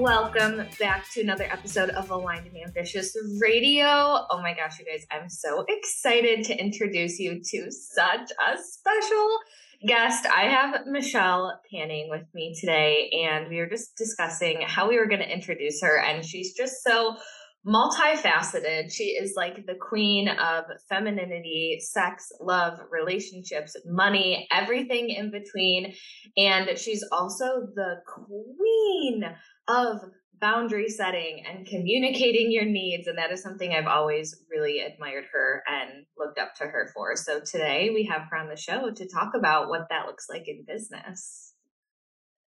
Welcome back to another episode of Aligned and Ambitious Radio. Oh my gosh, you guys, I'm so excited to introduce you to such a special guest. I have Michelle Panning with me today, and we were just discussing how we were going to introduce her, and she's just so multifaceted. She is like the queen of femininity, sex, love, relationships, money, everything in between. And she's also the queen of boundary setting and communicating your needs. And that is something I've always really admired her and looked up to her for. So today we have her on the show to talk about what that looks like in business.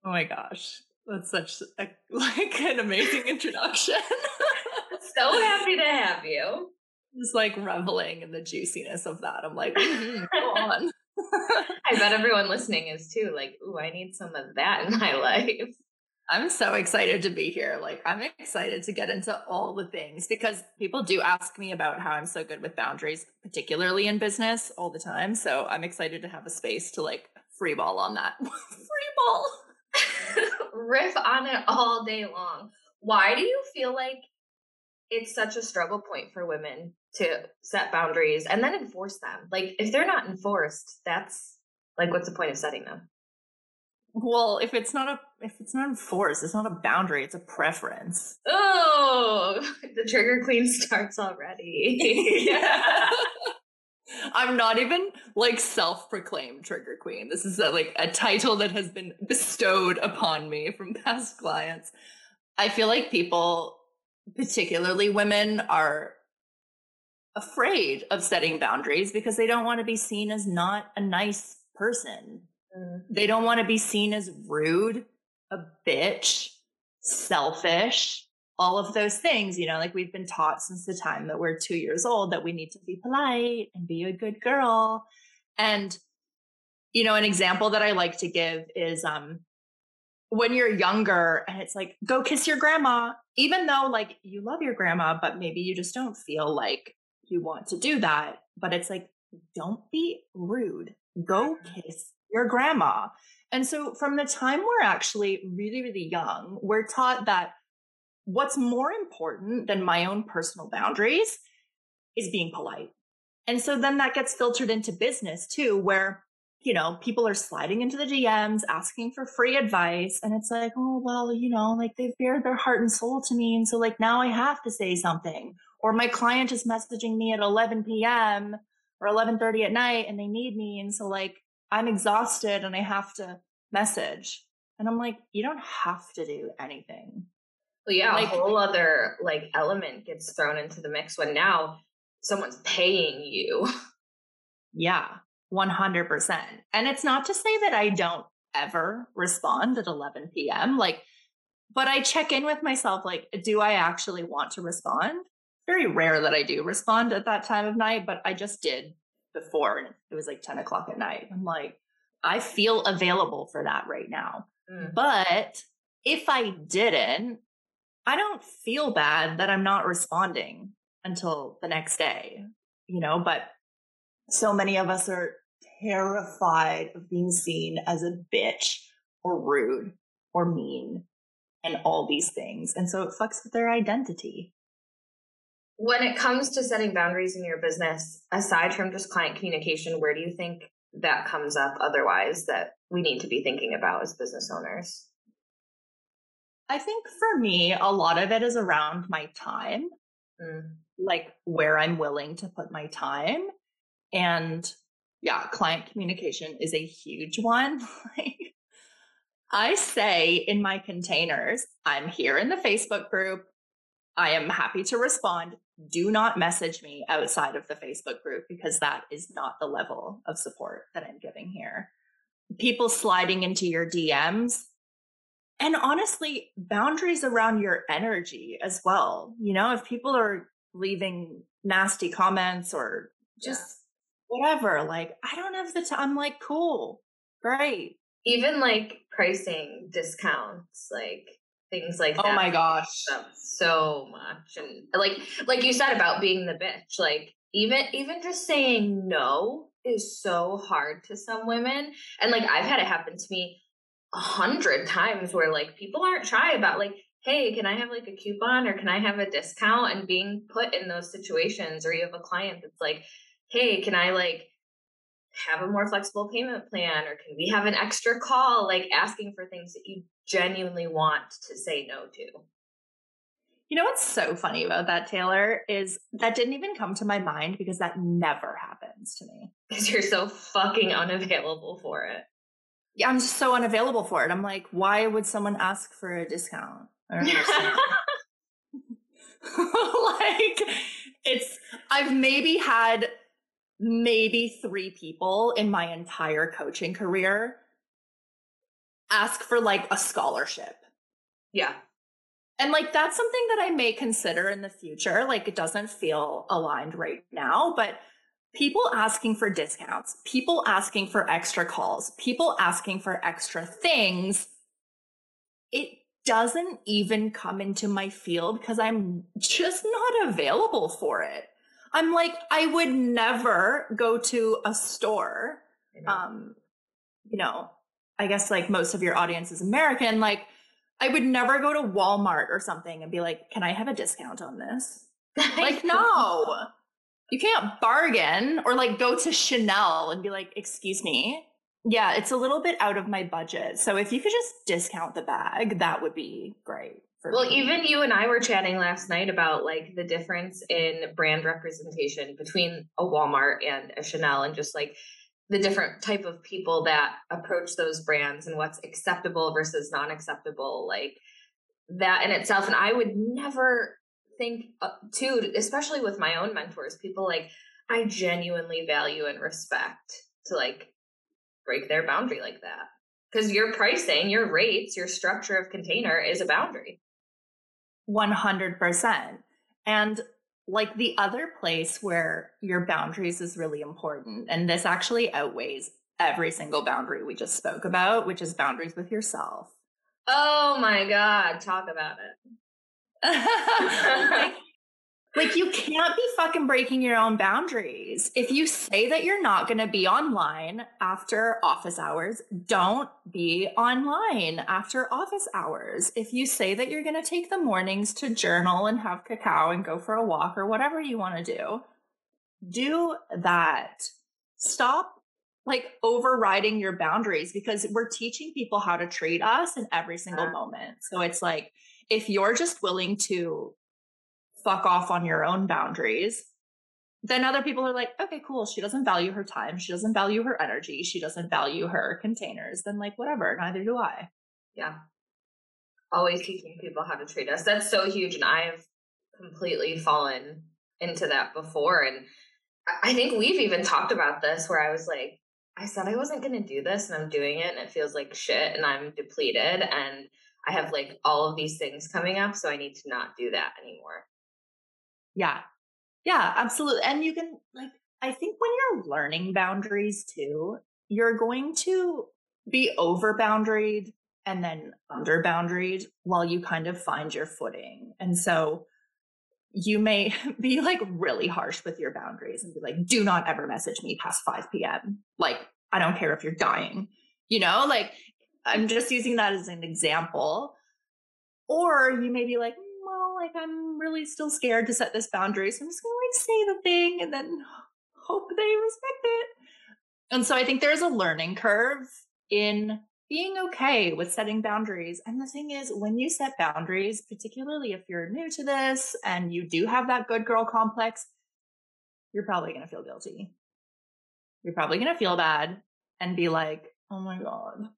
Oh my gosh. That's such a, like an amazing introduction. so happy to have you. Just like reveling in the juiciness of that. I'm like, mm-hmm, go on. I bet everyone listening is too. Like, ooh, I need some of that in my life. I'm so excited to be here. Like, I'm excited to get into all the things because people do ask me about how I'm so good with boundaries, particularly in business all the time. So I'm excited to have a space to like free ball on that. free ball. Riff on it all day long. Why do you feel like it's such a struggle point for women to set boundaries and then enforce them? Like, if they're not enforced, that's like, what's the point of setting them? Well, if it's not a if it's not enforced, it's not a boundary, it's a preference. Oh, the trigger queen starts already. yeah. I'm not even like self-proclaimed trigger queen. This is a, like a title that has been bestowed upon me from past clients. I feel like people, particularly women, are afraid of setting boundaries because they don't want to be seen as not a nice person. They don't want to be seen as rude, a bitch, selfish, all of those things, you know, like we've been taught since the time that we're two years old that we need to be polite and be a good girl. And, you know, an example that I like to give is um when you're younger and it's like, go kiss your grandma, even though like you love your grandma, but maybe you just don't feel like you want to do that. But it's like, don't be rude. Go kiss your grandma. And so from the time we're actually really, really young, we're taught that what's more important than my own personal boundaries is being polite. And so then that gets filtered into business too, where, you know, people are sliding into the DMs asking for free advice. And it's like, oh, well, you know, like they've bared their heart and soul to me. And so like now I have to say something. Or my client is messaging me at 11 p.m. or 11:30 at night and they need me. And so like I'm exhausted and I have to message. And I'm like, you don't have to do anything. Well, yeah, like, a whole other like element gets thrown into the mix when now someone's paying you. Yeah, 100%. And it's not to say that I don't ever respond at 11 p.m. Like, but I check in with myself like, do I actually want to respond? Very rare that I do respond at that time of night, but I just did before and it was like 10 o'clock at night. I'm like, I feel available for that right now. Mm. But if I didn't, I don't feel bad that I'm not responding until the next day, you know, but so many of us are terrified of being seen as a bitch or rude or mean and all these things. And so it fucks with their identity when it comes to setting boundaries in your business, aside from just client communication, where do you think that comes up otherwise that we need to be thinking about as business owners? I think for me, a lot of it is around my time, mm. like where I'm willing to put my time. And yeah, client communication is a huge one. I say in my containers, I'm here in the Facebook group. I am happy to respond do not message me outside of the Facebook group because that is not the level of support that I'm giving here. People sliding into your DMs. And honestly, boundaries around your energy as well. You know, if people are leaving nasty comments or just whatever. Like, I don't have the time. I'm like, cool, great. Even like pricing discounts, like things like that. Oh my gosh. so much and like like you said about being the bitch like even even just saying no is so hard to some women and like i've had it happen to me a hundred times where like people aren't shy about like hey can i have like a coupon or can i have a discount and being put in those situations or you have a client that's like hey can i like have a more flexible payment plan or can we have an extra call like asking for things that you genuinely want to say no to You know what's so funny about that, Taylor, is that didn't even come to my mind because that never happens to me. because you're so fucking unavailable for it Yeah, I'm just so unavailable for it. I'm like, why would someone ask for a discount? I don't understand. like, it's, I've maybe had maybe three people in my entire coaching career ask for like a scholarship. yeah And like that's something that I may consider in the future. Like it doesn't feel aligned right now, but people asking for discounts, people asking for extra calls, people asking for extra things, it doesn't even come into my field because I'm just not available for it. I'm like, I would never go to a store um you know i guess like most of your audience is american like i would never go to walmart or something and be like can i have a discount on this? Like no. You can't bargain or like go to chanel and be like excuse me. Yeah it's a little bit out of my budget. So if you could just discount the bag that would be great Well, me. even you and I were chatting last night about like the difference in brand representation between a Walmart and a Chanel and just like the different type of people that approach those brands and what's acceptable versus non-acceptable like that in itself. And I would never think uh, too especially with my own mentors people like I genuinely value and respect to like break their boundary like that. Because your pricing your rates your structure of container is a boundary 100%. And like the other place where your boundaries is really important, and this actually outweighs every single boundary we just spoke about, which is boundaries with yourself. Oh my god, talk about it. like, like you can't be fucking breaking your own boundaries. If you say that you're not going to be online after office hours, don't be online after office hours. If you say that you're going to take the mornings to journal and have cacao and go for a walk or whatever you want to do, do that. Stop like overriding your boundaries because we're teaching people how to treat us in every single moment. So it's like if you're just willing to fuck off on your own boundaries, then other people are like, okay, cool. She doesn't value her time. She doesn't value her energy. She doesn't value her containers. Then, like, whatever. Neither do I. Yeah. Always teaching people how to treat us. That's so huge. And I have completely fallen into that before. And I think we've even talked about this where I was like, I said I wasn't going to do this and I'm doing it and it feels like shit and I'm depleted and I have like all of these things coming up. So I need to not do that anymore. Yeah. Yeah, absolutely. And you can, like, I think when you're learning boundaries too, you're going to be over boundaried and then under boundaried while you kind of find your footing. And so you may be like really harsh with your boundaries and be like, do not ever message me past 5 p.m. Like, I don't care if you're dying, you know, like I'm just using that as an example. Or you may be like, "Mm, well, like I'm really still scared to set this boundary. So I'm just gonna like say the thing and then hope they respect it. And so I think there's a learning curve in being okay with setting boundaries. And the thing is, when you set boundaries, particularly if you're new to this and you do have that good girl complex, you're probably going to feel guilty. You're probably going to feel bad and be like, oh my God,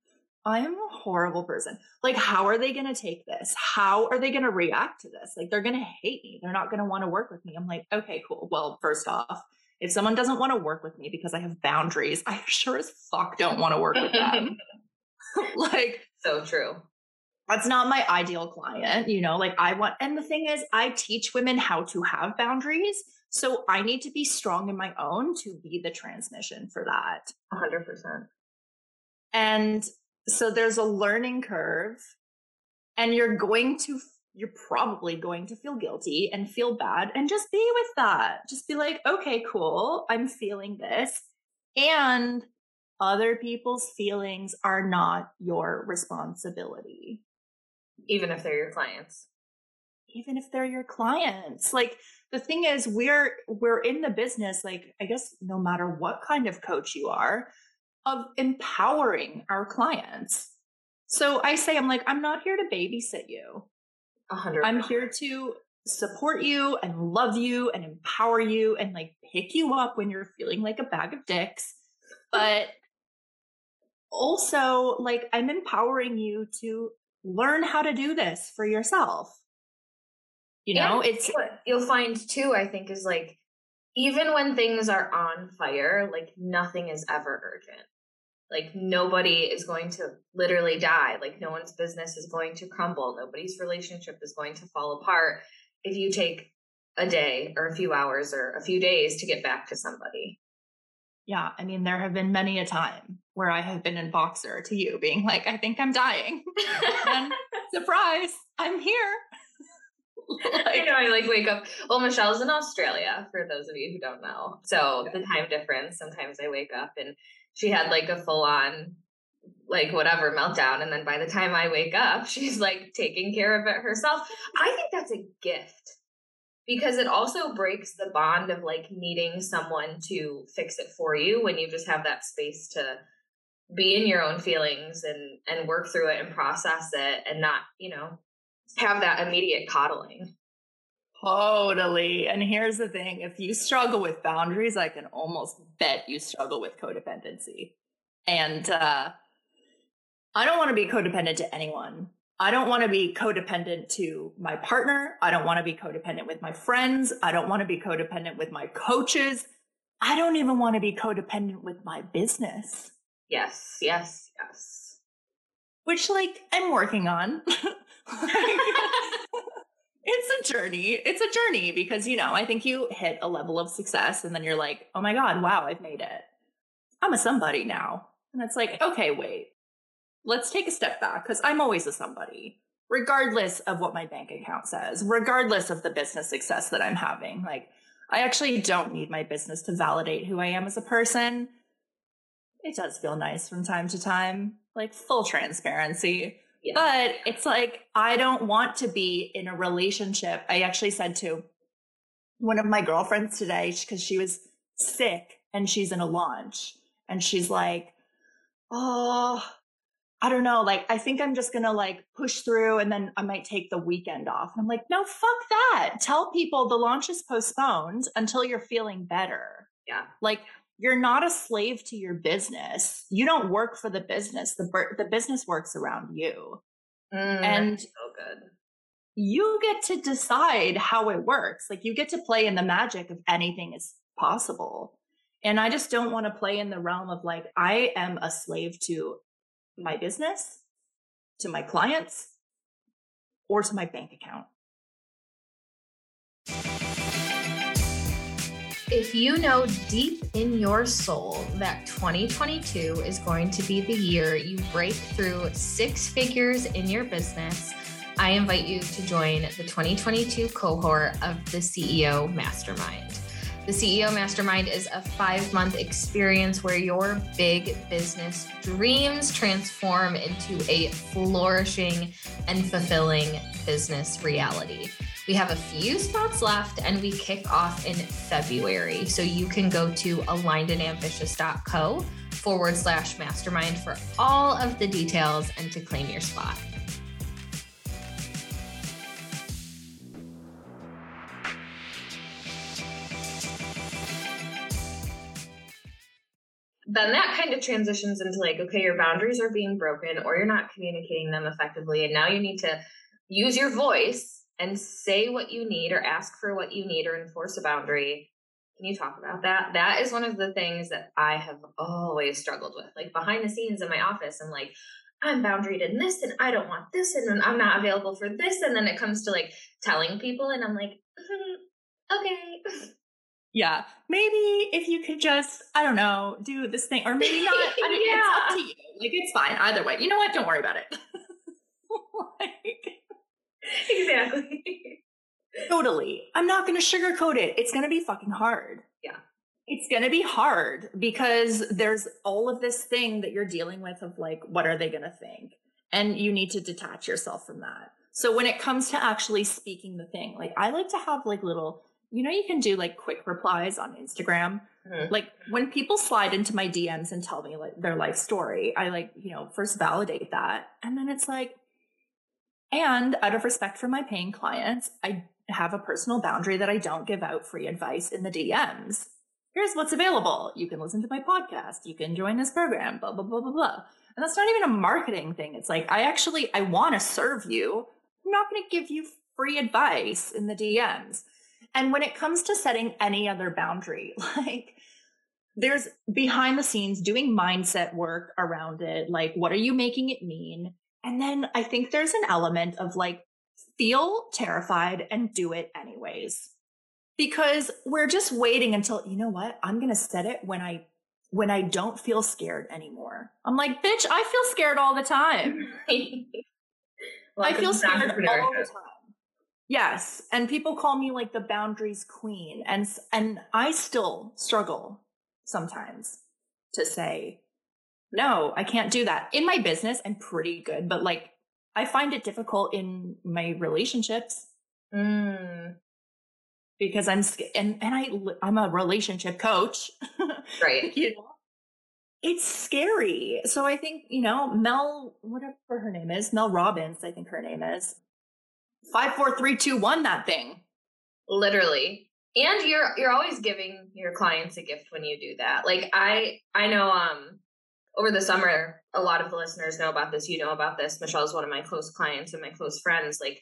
I am a horrible person. Like, how are they going to take this? How are they going to react to this? Like, they're going to hate me. They're not going to want to work with me. I'm like, okay, cool. Well, first off, if someone doesn't want to work with me because I have boundaries, I sure as fuck don't want to work with them. like, So true. that's not my ideal client, you know, like I want, and the thing is, I teach women how to have boundaries. So I need to be strong in my own to be the transmission for that. 100%. And so there's a learning curve, and you're going to, you're probably going to feel guilty and feel bad and just be with that. Just be like, okay, cool. I'm feeling this. And other people's feelings are not your responsibility even if they're your clients even if they're your clients like the thing is we're we're in the business like i guess no matter what kind of coach you are of empowering our clients so i say i'm like i'm not here to babysit you 100 i'm here to support you and love you and empower you and like pick you up when you're feeling like a bag of dicks but also like i'm empowering you to learn how to do this for yourself. You know, And it's what you'll find too, I think, is like even when things are on fire, like nothing is ever urgent. Like nobody is going to literally die. Like no one's business is going to crumble. Nobody's relationship is going to fall apart if you take a day or a few hours or a few days to get back to somebody. yeah, I mean there have been many a time where I have been in Voxer to you being like I think I'm dying. and surprise, I'm here. I know. I like wake up. Well, Michelle's in Australia, for those of you who don't know. So the time difference. Sometimes I wake up and she had like a full on, like whatever meltdown, and then by the time I wake up, she's like taking care of it herself. I think that's a gift because it also breaks the bond of like needing someone to fix it for you when you just have that space to be in your own feelings and and work through it and process it and not you know have that immediate coddling Totally. And here's the thing if you struggle with boundaries, I can almost bet you struggle with codependency. And uh, I don't want to be codependent to anyone. I don't want to be codependent to my partner. I don't want to be codependent with my friends. I don't want to be codependent with my coaches. I don't even want to be codependent with my business, yes yes yes which, like, I'm working on. it's a journey. It's a journey because, you know, I think you hit a level of success and then you're like, oh my God, wow, I've made it. I'm a somebody now. And it's like, okay, wait, let's take a step back because I'm always a somebody, regardless of what my bank account says, regardless of the business success that I'm having. Like, I actually don't need my business to validate who I am as a person. It does feel nice from time to time, like full transparency. Yeah But it's like, I don't want to be in a relationship. I actually said to one of my girlfriends today, because she was sick and she's in a launch, and she's like, Oh, I don't know. Like, I think I'm just going to like push through and then I might take the weekend off. And I'm like, No, fuck that. Tell people the launch is postponed until you're feeling better. yeah Like, you're not a slave to your business. You don't work for the business. The, the business works around you Mm, And- so good you get to decide how it works. Like you get to play in the magic of anything is possible. And I just don't want to play in the realm of like, I am a slave to my business, to my clients, or to my bank account. If you know deep in your soul that 2022 is going to be the year you break through six figures in your business, I invite you to join the 2022 cohort of the CEO Mastermind. The CEO Mastermind is a five month experience where your big business dreams transform into a flourishing and fulfilling business reality. We have a few spots left and we kick off in February. So you can go to alignedandambitious.co forward slash mastermind for all of the details and to claim your spot. then that kind of transitions into like okay your boundaries are being broken or you're not communicating them effectively and now you need to use your voice and say what you need or ask for what you need or enforce a boundary can you talk about that that is one of the things that i have always struggled with like behind the scenes in my office i'm like I'm boundaried in this and I don't want this and then I'm not available for this. And then it comes to like telling people and I'm like, mm, okay. Yeah. Maybe if you could just, I don't know, do this thing or maybe not. I mean, Yeah. it's up to you. Like it's fine either way. You know what? Don't worry about it. exactly. totally. I'm not going to sugarcoat it. It's going to be fucking hard. Yeah. It's going to be hard because there's all of this thing that you're dealing with of like, what are they going to think? And you need to detach yourself from that. So when it comes to actually speaking the thing, like I like to have like little, you know, you can do like quick replies on Instagram. Mhm. Like when people slide into my DMs and tell me like their life story, I like, you know, first validate that. And then it's like, and out of respect for my paying clients, I have a personal boundary that I don't give out free advice in the DMs. Here's what's available. You can listen to my podcast. You can join this program, blah, blah, blah, blah, blah. And that's not even a marketing thing. It's like, I actually, I want to serve you. I'm not going to give you free advice in the DMs. And when it comes to setting any other boundary, like there's behind the scenes doing mindset work around it. Like, what are you making it mean? And then I think there's an element of like, feel terrified and do it anyways. Because we're just waiting until, you know what? I'm going to set it when I when I don't feel scared anymore. I'm like, bitch, I feel scared all the time. I feel scared all the time. Yes, and people call me like the boundaries queen, and and I still struggle sometimes to say no. I can't do that in my business. I'm pretty good, but like I find it difficult in my relationships Mm, because I'm and and I I'm a relationship coach. right. you know it's scary so i think you know mel whatever her name is mel robbins i think her name is five four three two one that thing literally and you're you're always giving your clients a gift when you do that like i i know um over the summer a lot of the listeners know about this you know about this michelle is one of my close clients and my close friends like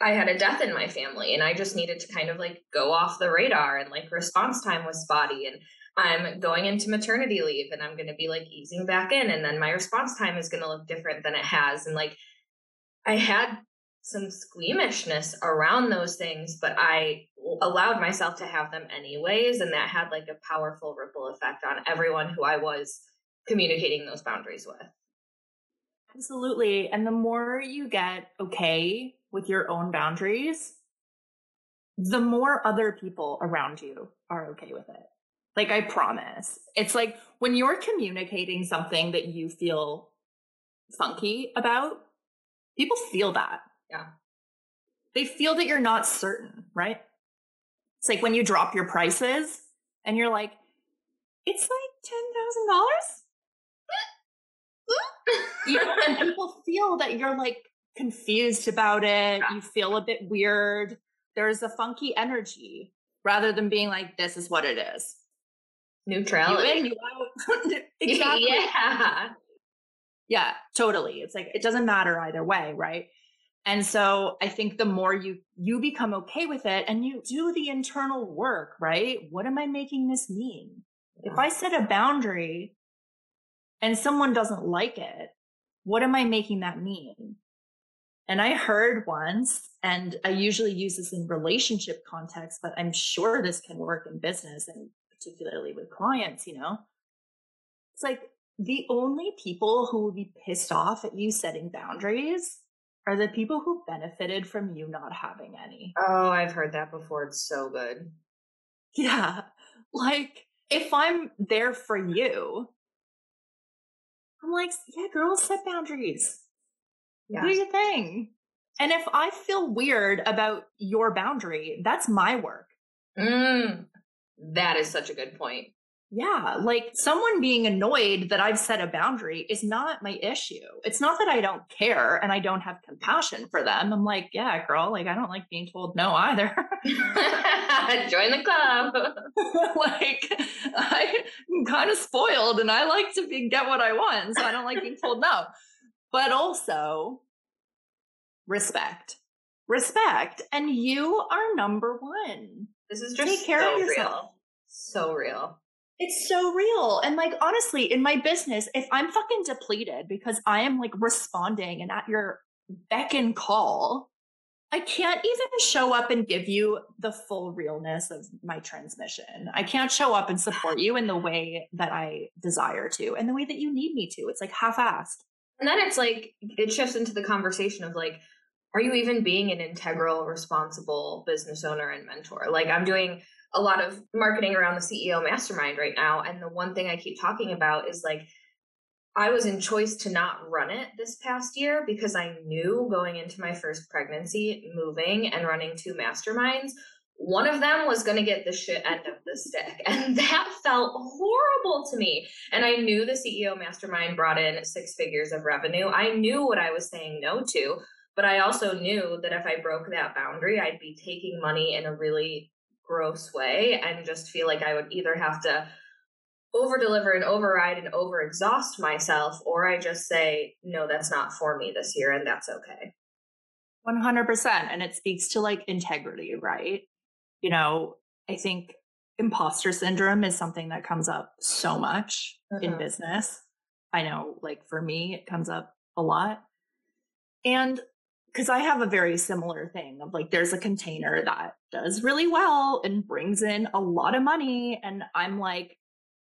i had a death in my family and i just needed to kind of like go off the radar and like response time was spotty and i'm going into maternity leave and i'm going to be like easing back in and then my response time is going to look different than it has and like i had some squeamishness around those things, but I allowed myself to have them anyways. And that had like a powerful ripple effect on everyone who I was communicating those boundaries with. absolutely and the more you get okay with your own boundaries the more other people around you are okay with it like i promise it's like when you're communicating something that you feel funky about people feel that Yeah. they feel that you're not certain, right? It's like when you drop your prices and you're like, it's like ten thousand dollars. You know, and people feel that you're like confused about it. You feel a bit weird. There's a funky energy rather than being like, this is what it is. You Neutrality. in, you out. exactly. yeah. Yeah, totally. It's like it doesn't matter either way, right? And so I think the more you you become okay with it and you do the internal work, right? What am I making this mean? If I set a boundary and someone doesn't like it, what am I making that mean? And I heard once, and I usually use this in relationship context, but I'm sure this can work in business and particularly with clients, you know? It's like the only people who will be pissed off at you setting boundaries are the people who benefited from you not having any. Oh, I've heard that before. It's so good. Yeah. Like if I'm there for you, I'm like, yeah, girls, set boundaries. Yeah. Do your thing. And if I feel weird about your boundary, that's my work. Mm, that is such a good point. Yeah, like someone being annoyed that I've set a boundary is not my issue. It's not that I don't care and I don't have compassion for them. I'm like, yeah, girl, like I don't like being told no either. Join the club. like I'm kind of spoiled and I like to be, get what I want, so I don't like being told no. But also respect. Respect. And you are number one. This is just Take care so of yourself. real. So real. It's so real. And like honestly, in my business, if I'm fucking depleted because I am like responding and at your beck and call, I can't even show up and give you the full realness of my transmission. I can't show up and support you in the way that I desire to and the way that you need me to. It's like half assed. And then it's like, it shifts into the conversation of like, are you even being an integral, responsible business owner and mentor? Like, I'm doing a lot of marketing around the CEO mastermind right now. And the one thing I keep talking about is like, I was in choice to not run it this past year because I knew going into my first pregnancy, moving and running two masterminds, one of them was going to get the shit end of the stick. And that felt horrible to me. And I knew the CEO mastermind brought in six figures of revenue. I knew what I was saying no to, but I also knew that if I broke that boundary, I'd be taking money in a really gross way and just feel like I would either have to over deliver and override and over exhaust myself, or I just say, no, that's not for me this year, and that's okay. 100%. And it speaks to like integrity, right? You know, I think imposter syndrome is something that comes up so much in Mhm. business. I know, like for me, it comes up a lot. And because I have a very similar thing of like, there's a container that does really well and brings in a lot of money. And I'm like,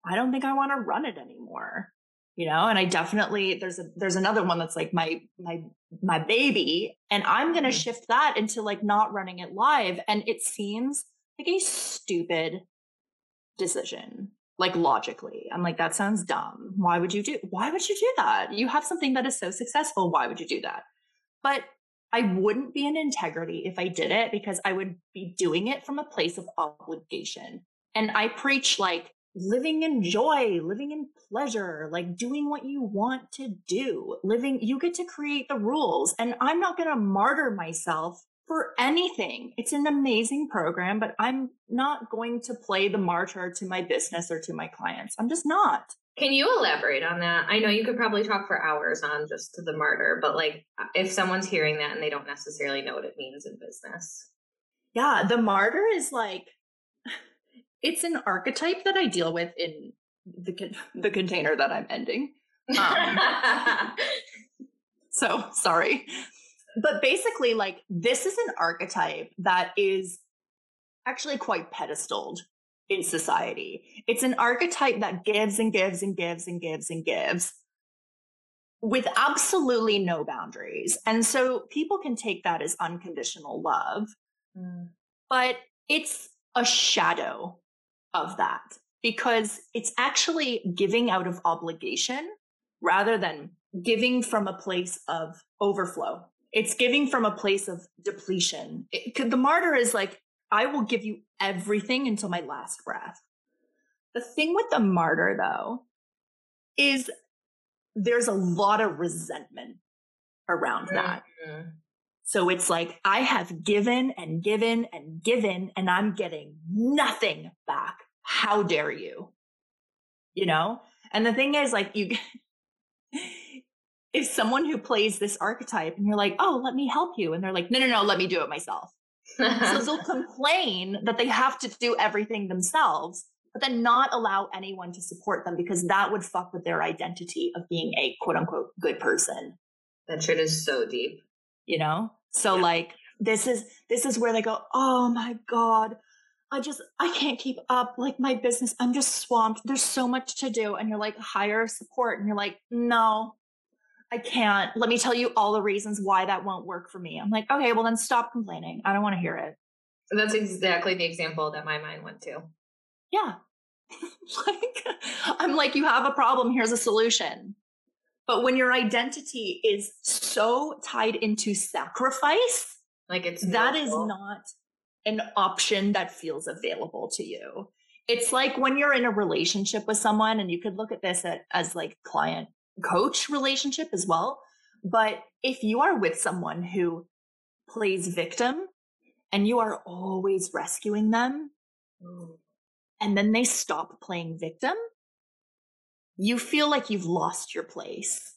I don't think I want to run it anymore. You know, and I definitely there's a there's another one that's like my my my baby, and I'm gonna mm-hmm. shift that into like not running it live. And it seems like a stupid decision like logically i'm like that sounds dumb why would you do why would you do that you have something that is so successful why would you do that but i wouldn't be in integrity if i did it because i would be doing it from a place of obligation and i preach like living in joy living in pleasure like doing what you want to do living you get to create the rules and i'm not going to martyr myself for anything. It's an amazing program, but I'm not going to play the martyr to my business or to my clients. I'm just not. Can you elaborate on that? I know you could probably talk for hours on just the martyr, but like if someone's hearing that and they don't necessarily know what it means in business. Yeah, the martyr is like it's an archetype that I deal with in the con- the container that I'm ending. Um, so sorry. But basically, like, this is an archetype that is actually quite pedestaled in society. It's an archetype that gives and gives and gives and gives and gives with absolutely no boundaries. And so people can take that as unconditional love, Mm. but it's a shadow of that because it's actually giving out of obligation rather than giving from a place of overflow. It's giving from a place of depletion. It, the martyr is like, I will give you everything until my last breath. The thing with the martyr, though, is there's a lot of resentment around that. Mhm. So it's like, I have given and given and given, and I'm getting nothing back. How dare you? You know? And the thing is, like, you, if someone who plays this archetype and you're like, oh, let me help you. And they're like, no, no, no, let me do it myself. So they'll complain that they have to do everything themselves, but then not allow anyone to support them because that would fuck with their identity of being a quote unquote good person. That shit is so deep. you know? So like this is this is where they go oh my god i just i can't keep up like my business i'm just swamped there's so much to do. And you're like hire support. And you're like no i can't let me tell you all the reasons why that won't work for me. I'm like okay well then stop complaining. I don't want to hear it. That's exactly the example that my mind went to. yeah. Like i'm like you have a problem here's a solution. But when your identity is so tied into sacrifice Like it's that is not an option that feels available to you. It's like when you're in a relationship with someone, and you could look at this at, as like client coach relationship as well. But if you are with someone who plays victim and you are always rescuing them, and then they stop playing victim, you feel like you've lost your place.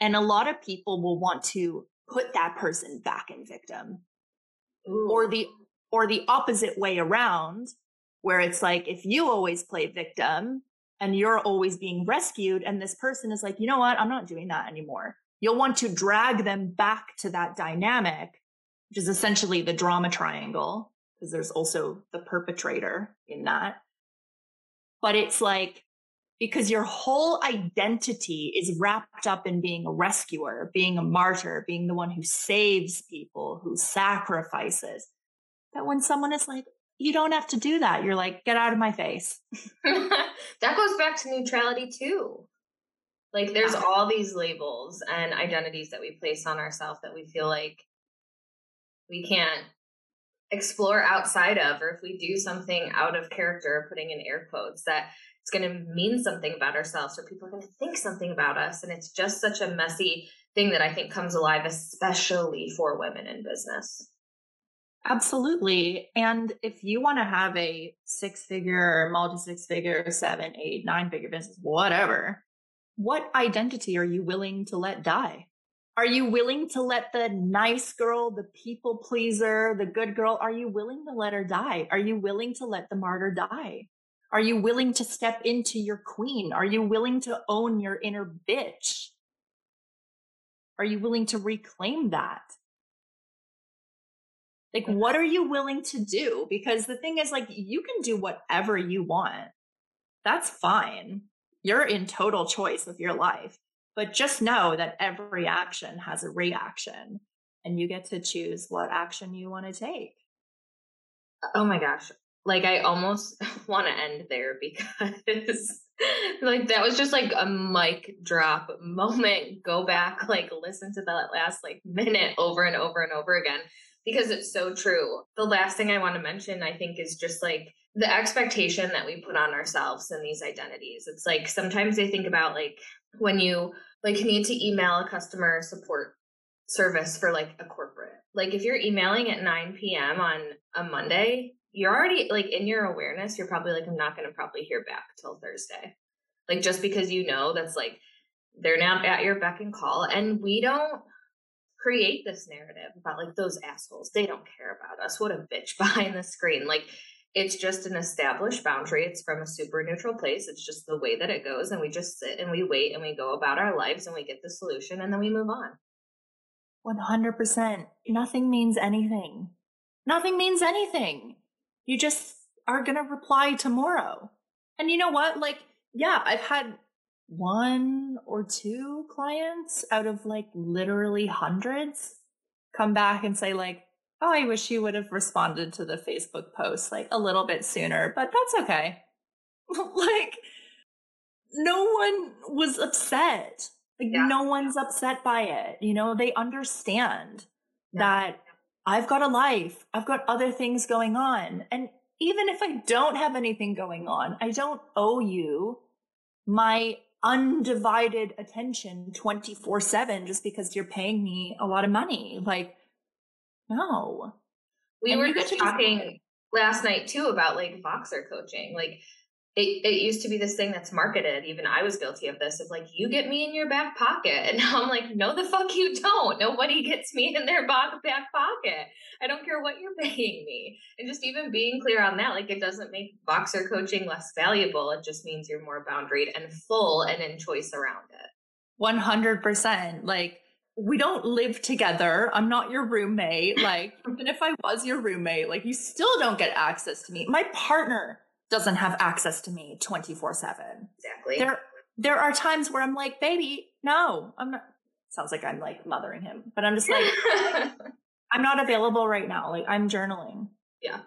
And a lot of people will want to put that person back in victim Ooh. or the or the opposite way around where it's like if you always play victim and you're always being rescued and this person is like you know what i'm not doing that anymore you'll want to drag them back to that dynamic which is essentially the drama triangle because there's also the perpetrator in that but it's like because your whole identity is wrapped up in being a rescuer, being a martyr, being the one who saves people, who sacrifices. That when someone is like, you don't have to do that, you're like, get out of my face. that goes back to neutrality too. Like there's all these labels and identities that we place on ourselves that we feel like we can't explore outside of, or if we do something out of character, putting in air quotes, that it's going to mean something about ourselves or people are going to think something about us. And it's just such a messy thing that I think comes alive, especially for women in business. Absolutely. And if you want to have a six figure, multi six figure, seven, eight, nine figure business, whatever, what identity are you willing to let die? Are you willing to let the nice girl, the people pleaser, the good girl, are you willing to let her die? Are you willing to let the martyr die? Are you willing to step into your queen? Are you willing to own your inner bitch? Are you willing to reclaim that? Like, what are you willing to do? Because the thing is, like, you can do whatever you want. That's fine. You're in total choice of your life. But just know that every action has a reaction and you get to choose what action you want to take. Oh my gosh. Like I almost want to end there because like that was just like a mic drop moment. Go back, like listen to that last like minute over and over and over again because it's so true. The last thing I want to mention, I think, is just like the expectation that we put on ourselves and these identities. It's like sometimes they think about like when you like need to email a customer support service for like a corporate. Like if you're emailing at 9 p.m. on a Monday, you're already like in your awareness, you're probably like, I'm not going to probably hear back till Thursday. Like just because you know that's like they're not at your beck and call. And we don't create this narrative about like those assholes. They don't care about us. What a bitch behind the screen. Like it's just an established boundary. It's from a super neutral place. It's just the way that it goes. And we just sit and we wait and we go about our lives and we get the solution and then we move on. 100%. Nothing means anything. Nothing means anything. You just are going to reply tomorrow. And you know what? Like, yeah, I've had one or two clients out of like literally hundreds come back and say, like, oh, I wish you would have responded to the Facebook post like a little bit sooner, but that's okay. like, no one was upset. Like, yeah. no one's upset by it. You know, they understand yeah. that I've got a life, I've got other things going on. And even if I don't have anything going on, I don't owe you my undivided attention 24 7 just because you're paying me a lot of money. Like, no. We and were just talking last night too about like Voxer coaching. Like it, it used to be this thing that's marketed. Even I was guilty of this of like, you get me in your back pocket. And now I'm like, no, the fuck you don't. Nobody gets me in their back pocket. I don't care what you're paying me. And just even being clear on that, like it doesn't make Voxer coaching less valuable. It just means you're more boundaried and full and in choice around it. 100%. Like, we don't live together. I'm not your roommate. Like, even if I was your roommate, like, you still don't get access to me. My partner doesn't have access to me 24 7. Exactly. There, there are times where I'm like, baby, no, I'm not. Sounds like I'm like mothering him, but I'm just like, I'm not available right now. Like, I'm journaling. Yeah.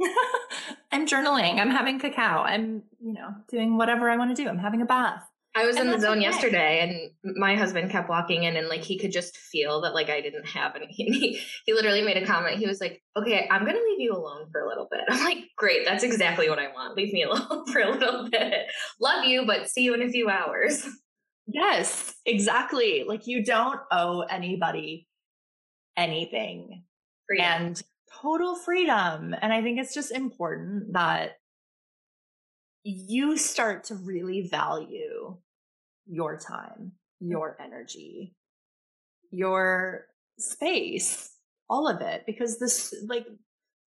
I'm journaling. I'm having cacao. I'm, you know, doing whatever I want to do. I'm having a bath. I was and in the zone okay. yesterday and my husband kept walking in and like he could just feel that like I didn't have any. He, he literally made a comment. He was like, okay, I'm going to leave you alone for a little bit. I'm like, great. That's exactly what I want. Leave me alone for a little bit. Love you, but see you in a few hours. Yes, exactly. Like you don't owe anybody anything freedom. and total freedom. And I think it's just important that you start to really value your time, mm-hmm. your energy, your space, all of it. Because this, like,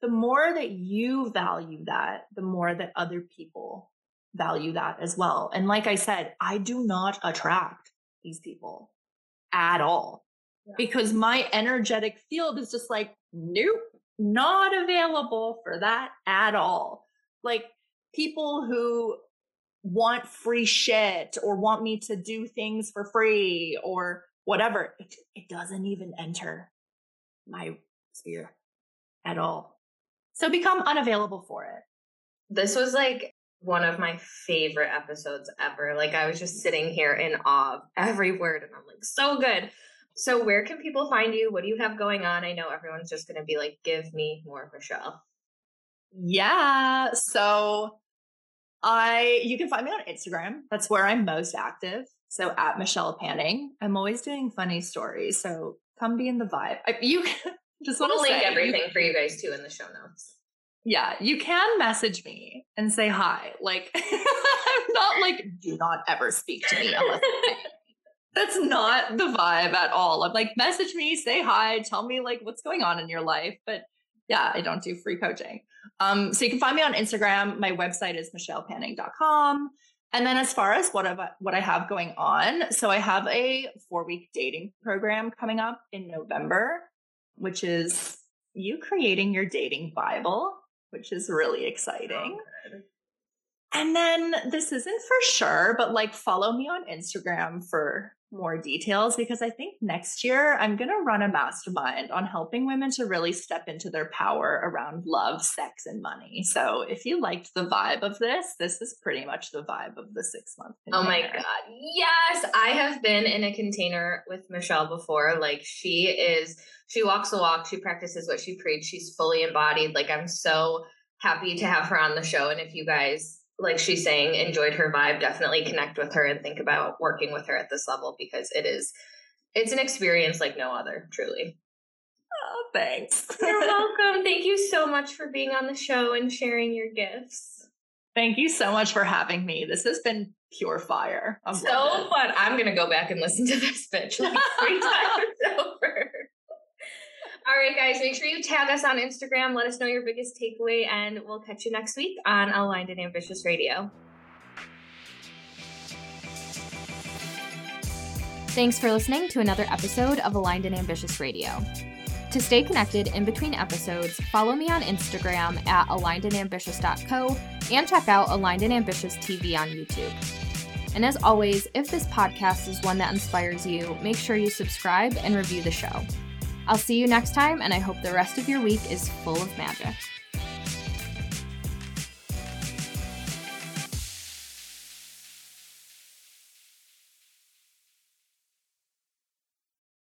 the more that you value that, the more that other people value that as well. And like I said, I do not attract these people at all yeah. because my energetic field is just like, nope, not available for that at all. Like people who want free shit or want me to do things for free or whatever, it, it doesn't even enter my sphere at all. So become unavailable for it. This was like one of my favorite episodes ever. Like I was just sitting here in awe of every word and I'm like, so good. So where can people find you? What do you have going on? I know everyone's just gonna be like, give me more Michelle. Yeah. So I you can find me on Instagram. That's where I'm most active. So at Michelle Panning. I'm always doing funny stories. So come be in the vibe. I, you just want to link say, everything you, for you guys too in the show notes. Yeah, you can message me and say hi. Like I'm not like do not ever speak to me unless that's not the vibe at all. I'm like message me, say hi, tell me like what's going on in your life. But yeah, I don't do free coaching. Um, so you can find me on Instagram. My website is michellepanning.com. And then as far as what I, what I have going on, so I have a four week dating program coming up in November, which is you creating your dating Bible, which is really exciting. And then this isn't for sure, but like follow me on Instagram for more details because I think next year I'm going to run a mastermind on helping women to really step into their power around love, sex, and money. So if you liked the vibe of this, this is pretty much the vibe of the six month. Oh my God. Yes. I have been in a container with Michelle before. Like she is, she walks the walk, she practices what she preaches, she's fully embodied. Like I'm so happy to have her on the show. And if you guys like she's saying, enjoyed her vibe, definitely connect with her and think about working with her at this level because it is it's an experience like no other, truly. Oh, thanks. You're welcome. Thank you so much for being on the show and sharing your gifts. Thank you so much for having me. This has been pure fire. I'm so fun. I'm gonna go back and listen to this bitch like three times. All right, guys, make sure you tag us on Instagram. Let us know your biggest takeaway, and we'll catch you next week on Aligned and Ambitious Radio. Thanks for listening to another episode of Aligned and Ambitious Radio. To stay connected in between episodes, follow me on Instagram at alignedandambitious.co and check out Aligned and Ambitious TV on YouTube. And as always, if this podcast is one that inspires you, make sure you subscribe and review the show. I'll see you next time, and I hope the rest of your week is full of magic.